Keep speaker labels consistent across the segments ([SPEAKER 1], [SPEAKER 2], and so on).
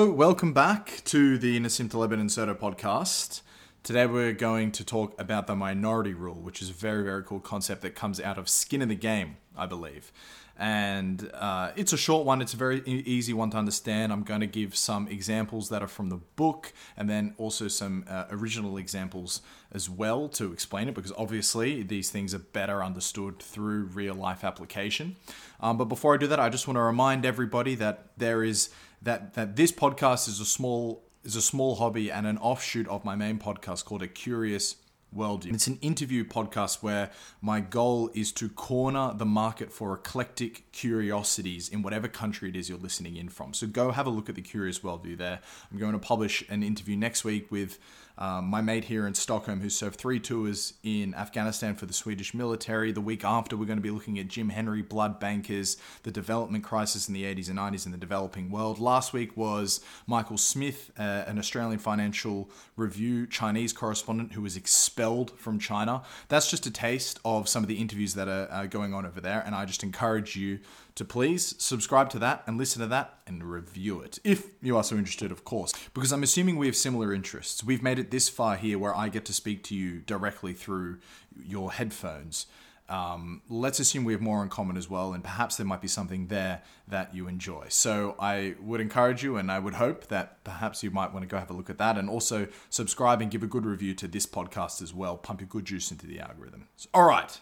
[SPEAKER 1] Welcome back to the Nassim Taleb and Incerto podcast. Today we're going to talk about the minority rule, which is a very, very cool concept that comes out of Skin in the Game, I believe. And uh, it's a short one, it's a very easy one to understand. I'm going to give some examples that are from the book and then also some uh, original examples as well to explain it because obviously these things are better understood through real life application. Um, but before I do that, I just want to remind everybody that there is that that this podcast is a small is a small hobby and an offshoot of my main podcast called A Curious Worldview. It's an interview podcast where my goal is to corner the market for eclectic curiosities in whatever country it is you're listening in from. So go have a look at the Curious Worldview there. I'm going to publish an interview next week with um, my mate here in Stockholm who served three tours in Afghanistan for the Swedish military. The week after, we're going to be looking at Jim Henry, blood bankers, the development crisis in the 80s and 90s in the developing world. Last week was Michael Smith, uh, an Australian Financial Review Chinese correspondent who was expelled from China. That's just a taste of some of the interviews that are uh, going on over there, and I just encourage you to please subscribe to that and listen to that and review it. If you are so interested, of course, because I'm assuming we have similar interests. We've made it this far here where I get to speak to you directly through your headphones. Um, let's assume we have more in common as well, and perhaps there might be something there that you enjoy. So I would encourage you, and I would hope that perhaps you might want to go have a look at that, and also subscribe and give a good review to this podcast as well. Pump your good juice into the algorithm. All right,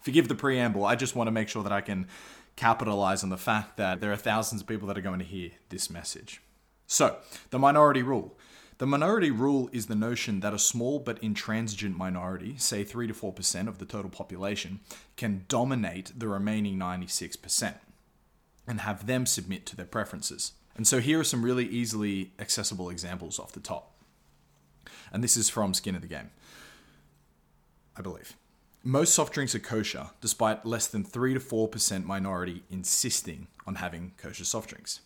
[SPEAKER 1] forgive the preamble. I just want to make sure that I can capitalize on the fact that there are thousands of people that are going to hear this message. So, the minority rule. The minority rule is the notion that a small but intransigent minority, say 3 to 4% of the total population, can dominate the remaining 96% and have them submit to their preferences. And so here are some really easily accessible examples off the top. And this is from Skin of the Game, I believe. Most soft drinks are kosher, despite less than 3 to 4% minority insisting on having kosher soft drinks.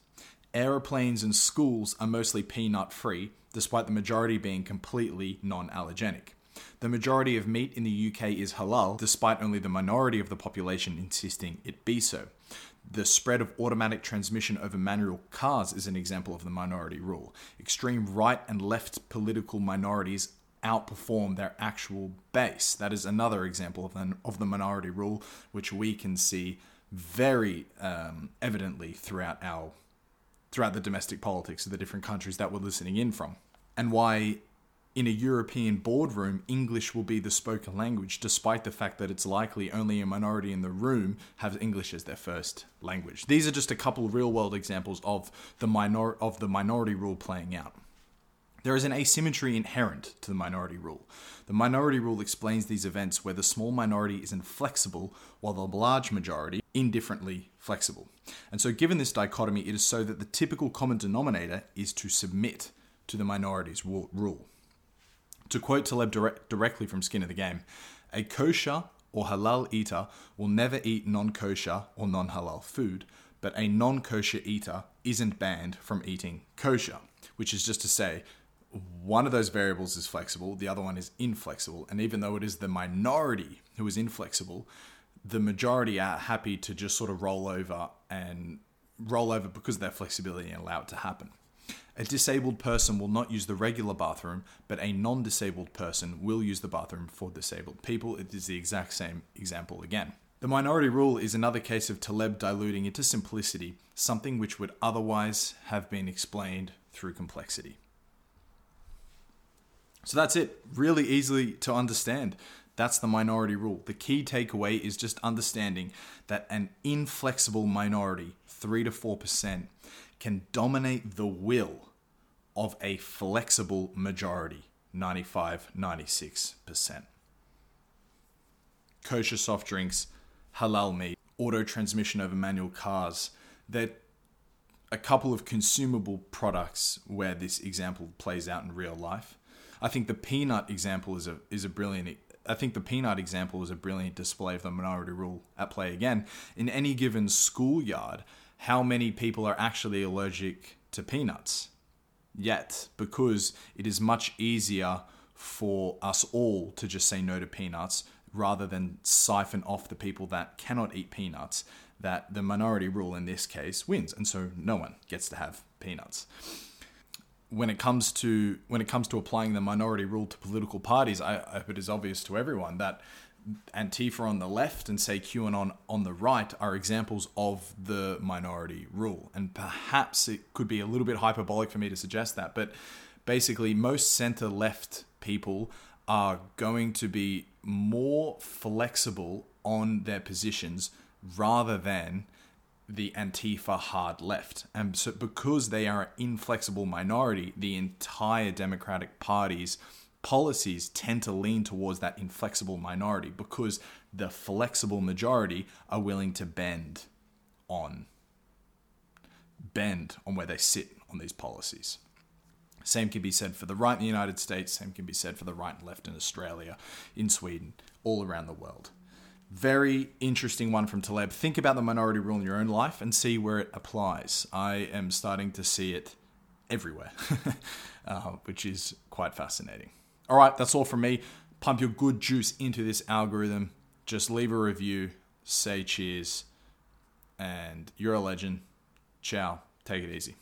[SPEAKER 1] Aeroplanes and schools are mostly peanut free, despite the majority being completely non allergenic. The majority of meat in the UK is halal, despite only the minority of the population insisting it be so. The spread of automatic transmission over manual cars is an example of the minority rule. Extreme right and left political minorities outperform their actual base. That is another example of the, of the minority rule, which we can see very um, evidently throughout our throughout the domestic politics of the different countries that we're listening in from, and why. In a European boardroom, English will be the spoken language, despite the fact that it's likely only a minority in the room have English as their first language. These are just a couple real world examples of the minor of the minority rule playing out. There is an asymmetry inherent to the minority rule. The minority rule explains these events where the small minority is inflexible while the large majority indifferently flexible. And so, given this dichotomy, it is so that the typical common denominator is to submit to the minority's rule. To quote Taleb direct, directly from Skin of the Game, a kosher or halal eater will never eat non kosher or non halal food, but a non kosher eater isn't banned from eating kosher, which is just to say, one of those variables is flexible, the other one is inflexible. And even though it is the minority who is inflexible, the majority are happy to just sort of roll over and roll over because of their flexibility and allow it to happen. A disabled person will not use the regular bathroom, but a non disabled person will use the bathroom for disabled people. It is the exact same example again. The minority rule is another case of Taleb diluting into simplicity something which would otherwise have been explained through complexity. So that's it. Really easily to understand. That's the minority rule. The key takeaway is just understanding that an inflexible minority, 3 to 4%, can dominate the will of a flexible majority, 95, 96%. Kosher soft drinks, halal meat, auto transmission over manual cars, they're a couple of consumable products where this example plays out in real life. I think the peanut example is a is a brilliant I think the peanut example is a brilliant display of the minority rule at play again. In any given schoolyard, how many people are actually allergic to peanuts? Yet, because it is much easier for us all to just say no to peanuts rather than siphon off the people that cannot eat peanuts, that the minority rule in this case wins. And so no one gets to have peanuts. When it comes to when it comes to applying the minority rule to political parties, I, I hope it is obvious to everyone that Antifa on the left and say QAnon on the right are examples of the minority rule. And perhaps it could be a little bit hyperbolic for me to suggest that, but basically, most center left people are going to be more flexible on their positions rather than the Antifa hard left. And so, because they are an inflexible minority, the entire Democratic Party's policies tend to lean towards that inflexible minority because the flexible majority are willing to bend on bend on where they sit on these policies. Same can be said for the right in the United States, same can be said for the right and left in Australia, in Sweden, all around the world. Very interesting one from Taleb. Think about the minority rule in your own life and see where it applies. I am starting to see it everywhere, uh, which is quite fascinating. All right, that's all from me. Pump your good juice into this algorithm. Just leave a review, say cheers, and you're a legend. Ciao. Take it easy.